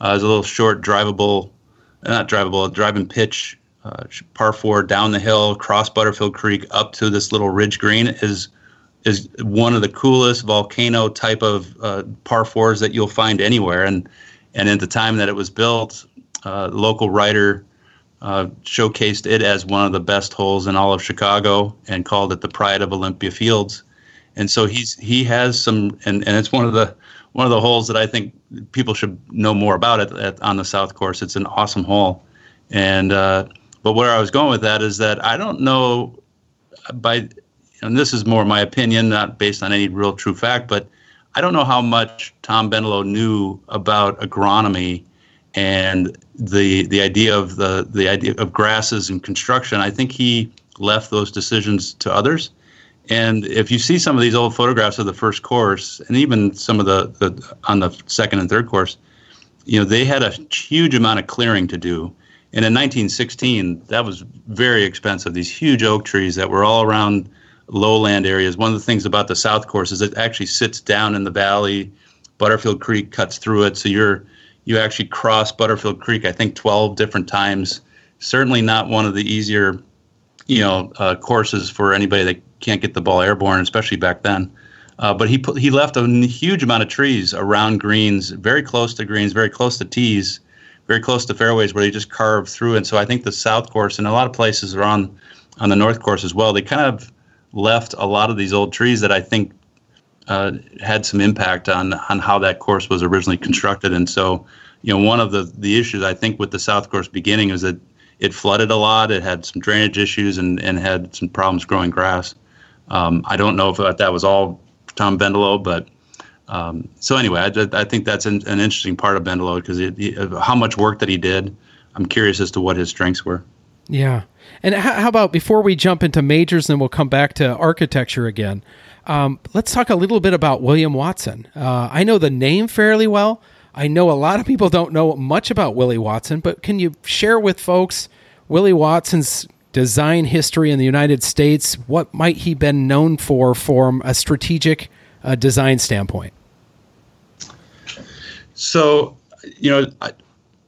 uh, is a little short, drivable, not drivable, driving pitch, uh, par four down the hill, cross Butterfield Creek up to this little ridge green is is one of the coolest volcano type of uh, par fours that you'll find anywhere. And and at the time that it was built, uh, local writer uh, showcased it as one of the best holes in all of Chicago and called it the pride of Olympia Fields. And so he's he has some, and, and it's one of the one of the holes that I think people should know more about it at, on the South Course. It's an awesome hole, and uh, but where I was going with that is that I don't know by and this is more my opinion, not based on any real true fact, but I don't know how much Tom Bendelow knew about agronomy and the the idea of the the idea of grasses and construction. I think he left those decisions to others. And if you see some of these old photographs of the first course, and even some of the, the on the second and third course, you know, they had a huge amount of clearing to do. And in 1916, that was very expensive. These huge oak trees that were all around lowland areas. One of the things about the South Course is it actually sits down in the valley. Butterfield Creek cuts through it, so you're you actually cross Butterfield Creek. I think 12 different times. Certainly not one of the easier, you know, uh, courses for anybody that can't get the ball airborne, especially back then. Uh, but he put, he left a huge amount of trees around greens, very close to greens, very close to tees, very close to fairways, where they just carved through. And so I think the South Course and a lot of places around on the North Course as well, they kind of left a lot of these old trees that I think uh, had some impact on on how that course was originally constructed. And so, you know, one of the the issues I think with the South Course beginning is that it flooded a lot. It had some drainage issues and and had some problems growing grass. Um, I don't know if that was all Tom Bendelow, but um, so anyway, I, I think that's an, an interesting part of Bendelow because how much work that he did. I'm curious as to what his strengths were. Yeah. And how, how about before we jump into majors, then we'll come back to architecture again. Um, let's talk a little bit about William Watson. Uh, I know the name fairly well. I know a lot of people don't know much about Willie Watson, but can you share with folks Willie Watson's design history in the United States? What might he been known for from a strategic uh, design standpoint? So, you know,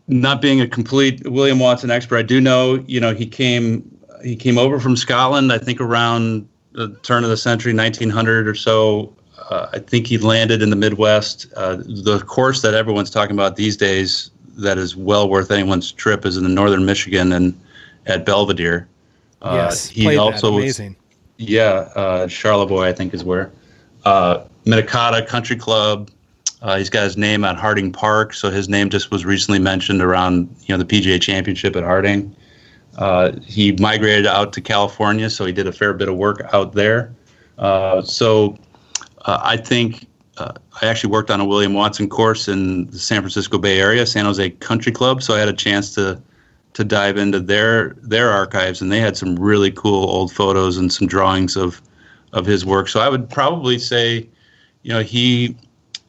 not being a complete William Watson expert, I do know, you know, he came he came over from Scotland, I think around the turn of the century, 1900 or so. Uh, I think he landed in the Midwest. Uh, the course that everyone's talking about these days that is well worth anyone's trip is in the northern Michigan and at Belvedere. Uh, yes, he also was amazing. Yeah, uh, Charlevoix, I think, is where. Uh, Minnetonka Country Club, uh, he's got his name at Harding Park, so his name just was recently mentioned around you know the PGA Championship at Harding. Uh, he migrated out to California, so he did a fair bit of work out there. Uh, so uh, I think uh, I actually worked on a William Watson course in the San Francisco Bay Area, San Jose Country Club. So I had a chance to to dive into their their archives, and they had some really cool old photos and some drawings of of his work. So I would probably say, you know, he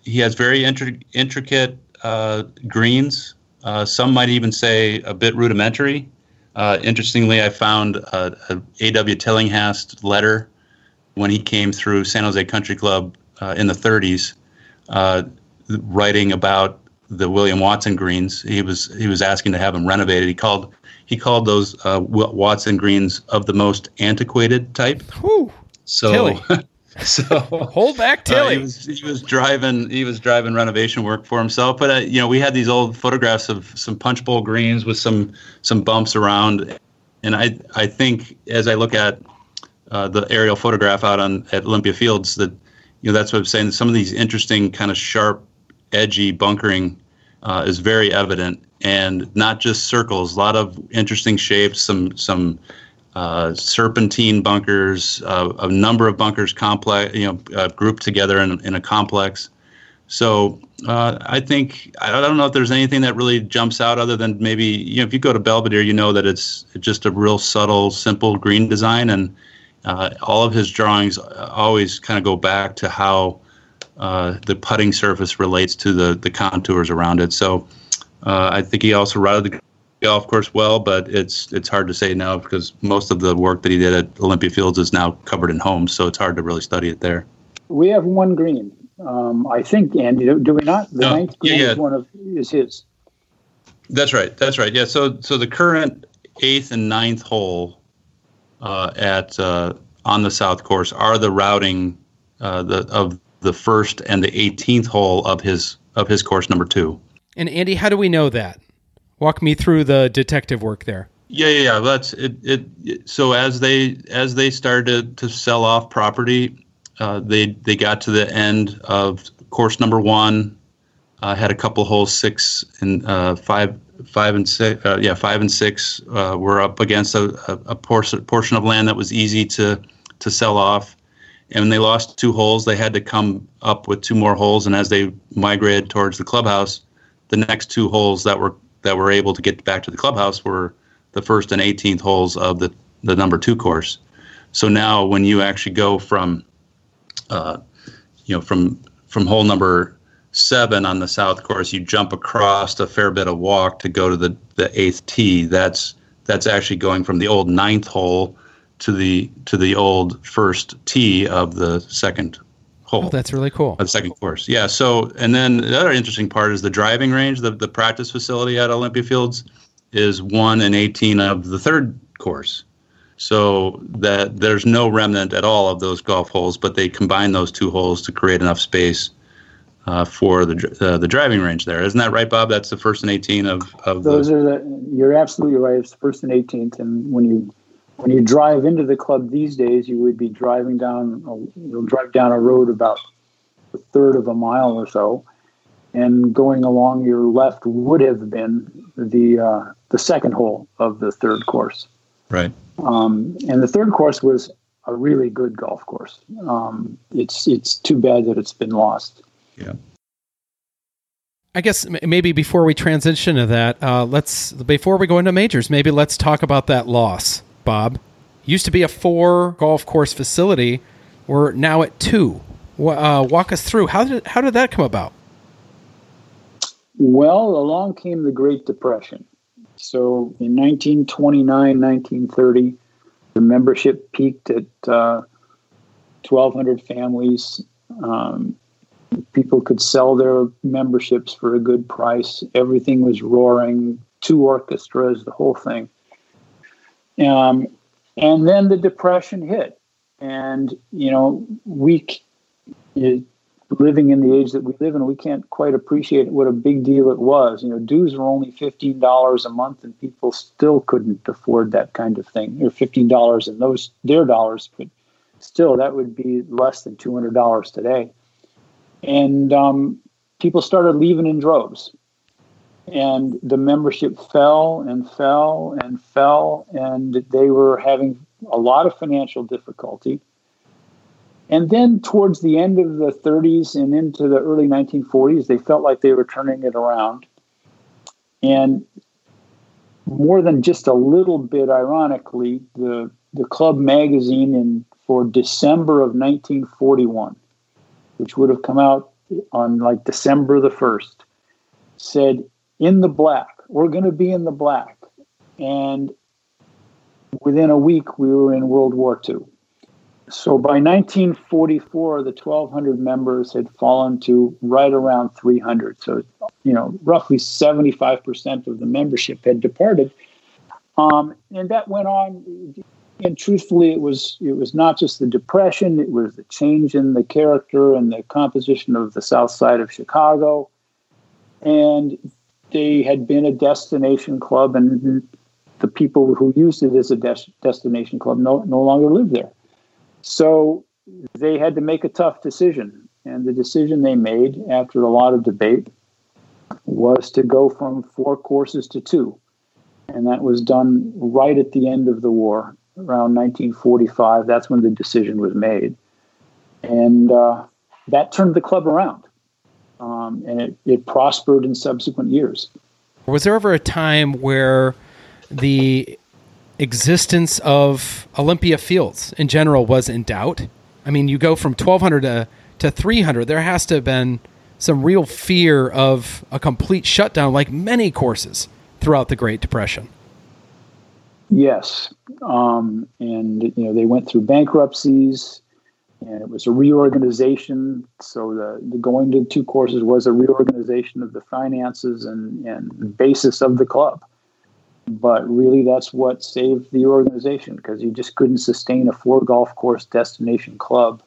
he has very intri- intricate uh, greens. Uh, some might even say a bit rudimentary. Uh, interestingly, I found a, a A.W. Tillinghast letter when he came through San Jose Country Club uh, in the 30s, uh, writing about the William Watson greens. He was he was asking to have them renovated. He called he called those uh, Watson greens of the most antiquated type. Whew. So So hold back, Tilly. Uh, he, was, he was driving. He was driving renovation work for himself. But uh, you know, we had these old photographs of some punch bowl greens with some some bumps around, and I I think as I look at uh, the aerial photograph out on at Olympia Fields, that you know that's what I'm saying. Some of these interesting kind of sharp, edgy bunkering uh, is very evident, and not just circles. A lot of interesting shapes. Some some uh, serpentine bunkers, uh, a number of bunkers complex, you know, uh, grouped together in, in a complex. So uh, I think I don't know if there's anything that really jumps out other than maybe you know if you go to Belvedere, you know that it's just a real subtle, simple green design, and uh, all of his drawings always kind of go back to how uh, the putting surface relates to the the contours around it. So I think he also routed the golf course well, but it's it's hard to say now because most of the work that he did at Olympia Fields is now covered in homes, so it's hard to really study it there. We have one green um, I think, Andy, do we not? The no. ninth green yeah, yeah. is one of is his. That's right. That's right. Yeah. So so the current eighth and ninth hole uh, at uh, on the south course are the routing uh, the of the first and the 18th hole of his of his course number two. And Andy, how do we know that? Walk me through the detective work there. Yeah, yeah, yeah. That's it, it. So as they as they started to sell off property, uh, they they got to the end of course number one, uh, had a couple holes six and uh, five five and six uh, yeah five and six uh, were up against a, a, a, portion portion of land that was easy to to sell off, and when they lost two holes, they had to come up with two more holes, and as they migrated towards the clubhouse, the next two holes that were that were able to get back to the clubhouse were the first and 18th holes of the the number two course. So now when you actually go from uh, you know, from from hole number seven on the south course, you jump across a fair bit of walk to go to the the eighth tee. That's that's actually going from the old ninth hole to the to the old first tee of the second hole. Oh, that's really cool. The second course, yeah. So, and then the other interesting part is the driving range. The the practice facility at Olympia Fields is one and eighteen of the third course so that there's no remnant at all of those golf holes, but they combine those two holes to create enough space uh, for the uh, the driving range there. Isn't that right, Bob? That's the first and 18 of, of those the, are the. You're absolutely right. It's the first and 18th, and when you when you drive into the club these days, you would be driving down. You'll drive down a road about a third of a mile or so, and going along your left would have been the uh, the second hole of the third course. Right. Um, and the third course was a really good golf course. Um, it's it's too bad that it's been lost. Yeah. I guess maybe before we transition to that, uh, let's before we go into majors, maybe let's talk about that loss, Bob. Used to be a four golf course facility. We're now at two. Uh, walk us through how did how did that come about? Well, along came the Great Depression, so in 1929, 1930, the membership peaked at uh, 1,200 families. Um, people could sell their memberships for a good price. Everything was roaring, two orchestras, the whole thing. Um, and then the depression hit, and you know we living in the age that we live in, we can't quite appreciate what a big deal it was. You know, dues were only fifteen dollars a month, and people still couldn't afford that kind of thing. Or fifteen dollars in those their dollars, but still, that would be less than two hundred dollars today. And um, people started leaving in droves, and the membership fell and fell and fell, and they were having a lot of financial difficulty and then towards the end of the 30s and into the early 1940s, they felt like they were turning it around. And more than just a little bit ironically, the, the club magazine in for December of 1941, which would have come out on like December the 1st, said, In the black, we're going to be in the black. And within a week, we were in World War II. So by 1944, the 1,200 members had fallen to right around 300. So, you know, roughly 75% of the membership had departed. Um, and that went on. And truthfully, it was it was not just the depression; it was the change in the character and the composition of the South Side of Chicago. And they had been a destination club, and the people who used it as a des- destination club no, no longer live there. So they had to make a tough decision. And the decision they made after a lot of debate was to go from four courses to two. And that was done right at the end of the war, around 1945. That's when the decision was made. And uh, that turned the club around. Um, and it, it prospered in subsequent years. Was there ever a time where the existence of Olympia Fields in general was in doubt? I mean, you go from 1200 to, to 300, there has to have been some real fear of a complete shutdown, like many courses throughout the Great Depression. Yes, um, and you know they went through bankruptcies, and it was a reorganization. So the, the going to two courses was a reorganization of the finances and and basis of the club. But really, that's what saved the organization because you just couldn't sustain a four golf course destination club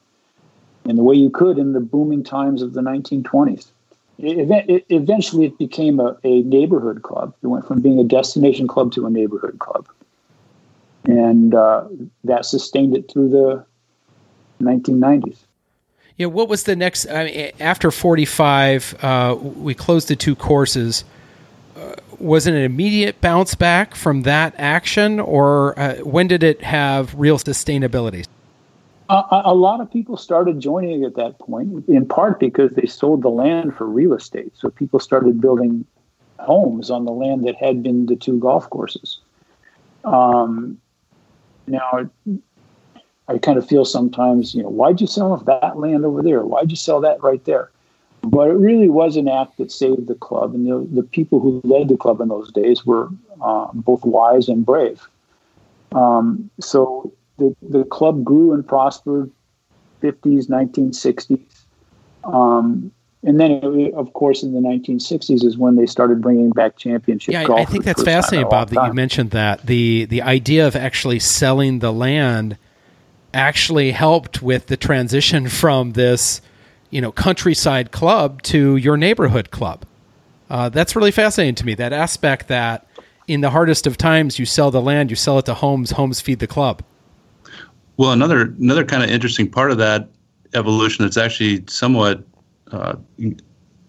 in the way you could in the booming times of the 1920s. It, it, eventually, it became a, a neighborhood club. It went from being a destination club to a neighborhood club. And uh, that sustained it through the 1990s. Yeah, what was the next? I mean, after 45, uh, we closed the two courses. Uh, was it an immediate bounce back from that action, or uh, when did it have real sustainability? A, a, lot of people started joining at that point, in part because they sold the land for real estate. So people started building homes on the land that had been the two golf courses. Um, now, I kind of feel sometimes, you know, why'd you sell off that land over there? Why'd you sell that right there? But it really was an act that saved the club, and the, the people who led the club in those days were uh, both wise and brave. Um, so the, the club grew and prospered 50s, 1960s. Um, and then, it, of course, in the 1960s is when they started bringing back championship yeah, golf. I think that's fascinating, Bob, that you mentioned that. The, the idea of actually selling the land actually helped with the transition from this, you know, countryside club to your neighborhood club. Uh, that's really fascinating to me. That aspect that in the hardest of times, you sell the land, you sell it to homes, homes feed the club. Well, another another kind of interesting part of that evolution that's actually somewhat uh,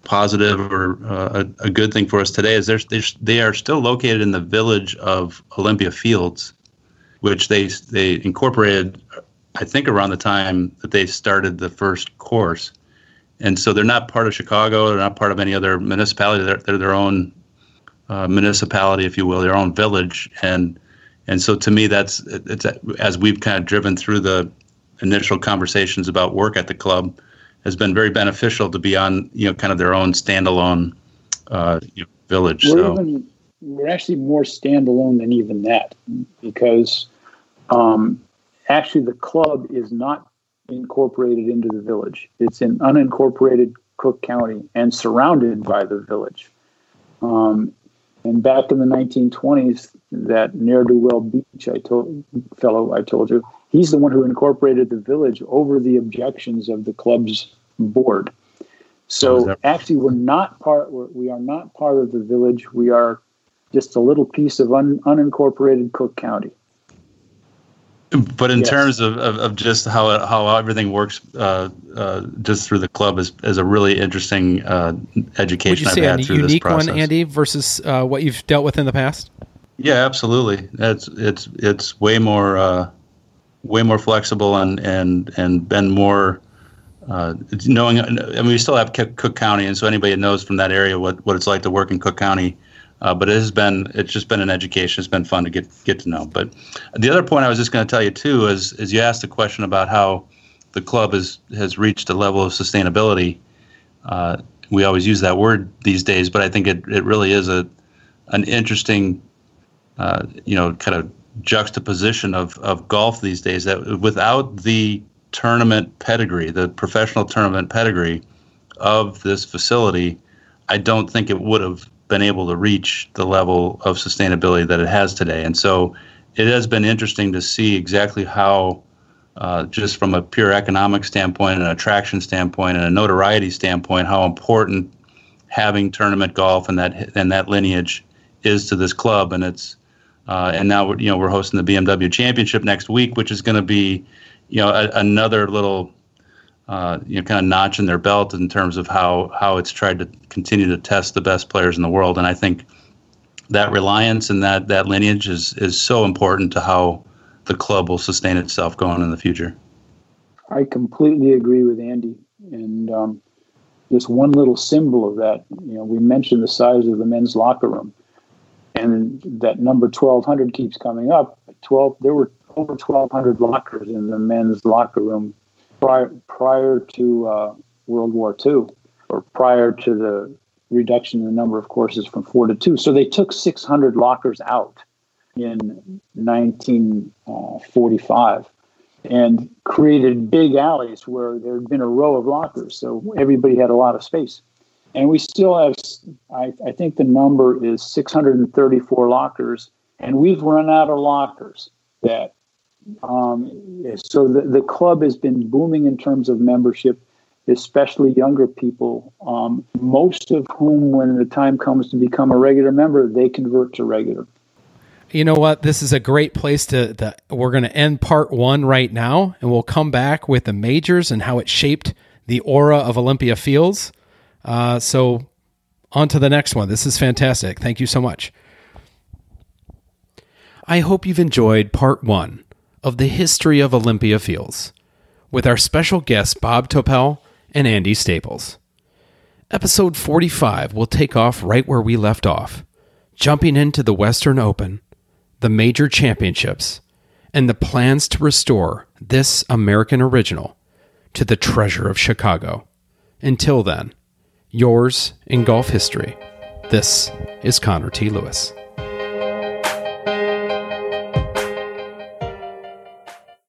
positive or uh, a, a, good thing for us today is they're, they are still located in the village of Olympia Fields, which they they incorporated, I think, around the time that they started the first course, and so they're not part of Chicago. They're not part of any other municipality. They're, they're their own uh, municipality, if you will, their own village, and and so to me, that's it's as we've kind of driven through the initial conversations about work at the club, has been very beneficial to be on you know kind of their own standalone uh, you know, village. We're so. even we're actually more standalone than even that because um, actually the club is not incorporated into the village. It's in unincorporated Cook County and surrounded by the village. Um, and back in the 1920s, that ne'er do well beach I told fellow I told you, he's the one who incorporated the village over the objections of the club's board. So actually, we're not part. We're, we are not part of the village. We are just a little piece of un, unincorporated Cook County. But in yes. terms of, of, of, just how how everything works, uh, uh, just through the club is, is a really interesting uh, education Would you say I've had a unique one, Andy, versus uh, what you've dealt with in the past? Yeah, absolutely. It's it's it's way more uh, way more flexible and and and been more uh, knowing. I mean, we still have Cook County, and so anybody that knows from that area what what it's like to work in Cook County uh, but it has been it's just been an education. It's been fun to get get to know. But the other point I was just going to tell you too is is you asked a question about how the club has has reached a level of sustainability. Uh, we always use that word these days, but I think it, it really is a an interesting uh, you know kind of juxtaposition of, of golf these days that without the tournament pedigree, the professional tournament pedigree of this facility, I don't think it would have been able to reach the level of sustainability that it has today. And so it has been interesting to see exactly how, uh, just from a pure economic standpoint, an attraction standpoint, and a notoriety standpoint, how important having tournament golf and that and that lineage is to this club. And it's uh, and now you know we're hosting the BMW Championship next week, which is going to be you know a, another little uh, you know, kind of notch in their belt in terms of how how it's tried to continue to test the best players in the world. And I think that reliance and that that lineage is is so important to how the club will sustain itself going in the future. I completely agree with Andy, and um, this one little symbol of that. You know, we mentioned the size of the men's locker room, and that number twelve hundred keeps coming up. Twelve, there were over twelve hundred lockers in the men's locker room prior prior to uh, World War II, or prior to the reduction in the number of courses from four to two. So they took six hundred lockers out in nineteen forty-five and created big alleys where there had been a row of lockers. So everybody had a lot of space. And we still have, I, I think the number is 634 lockers, and we've run out of lockers. That um, so the, the club has been booming in terms of membership, especially younger people. Um, most of whom, when the time comes to become a regular member, they convert to regular you know what? This is a great place to. The, we're going to end part one right now, and we'll come back with the majors and how it shaped the aura of Olympia Fields. Uh, so, on to the next one. This is fantastic. Thank you so much. I hope you've enjoyed part one of the history of Olympia Fields with our special guests Bob Topel and Andy Staples. Episode 45 will take off right where we left off, jumping into the Western Open the major championships, and the plans to restore this American original to the treasure of Chicago. Until then, yours in golf history, this is Connor T. Lewis.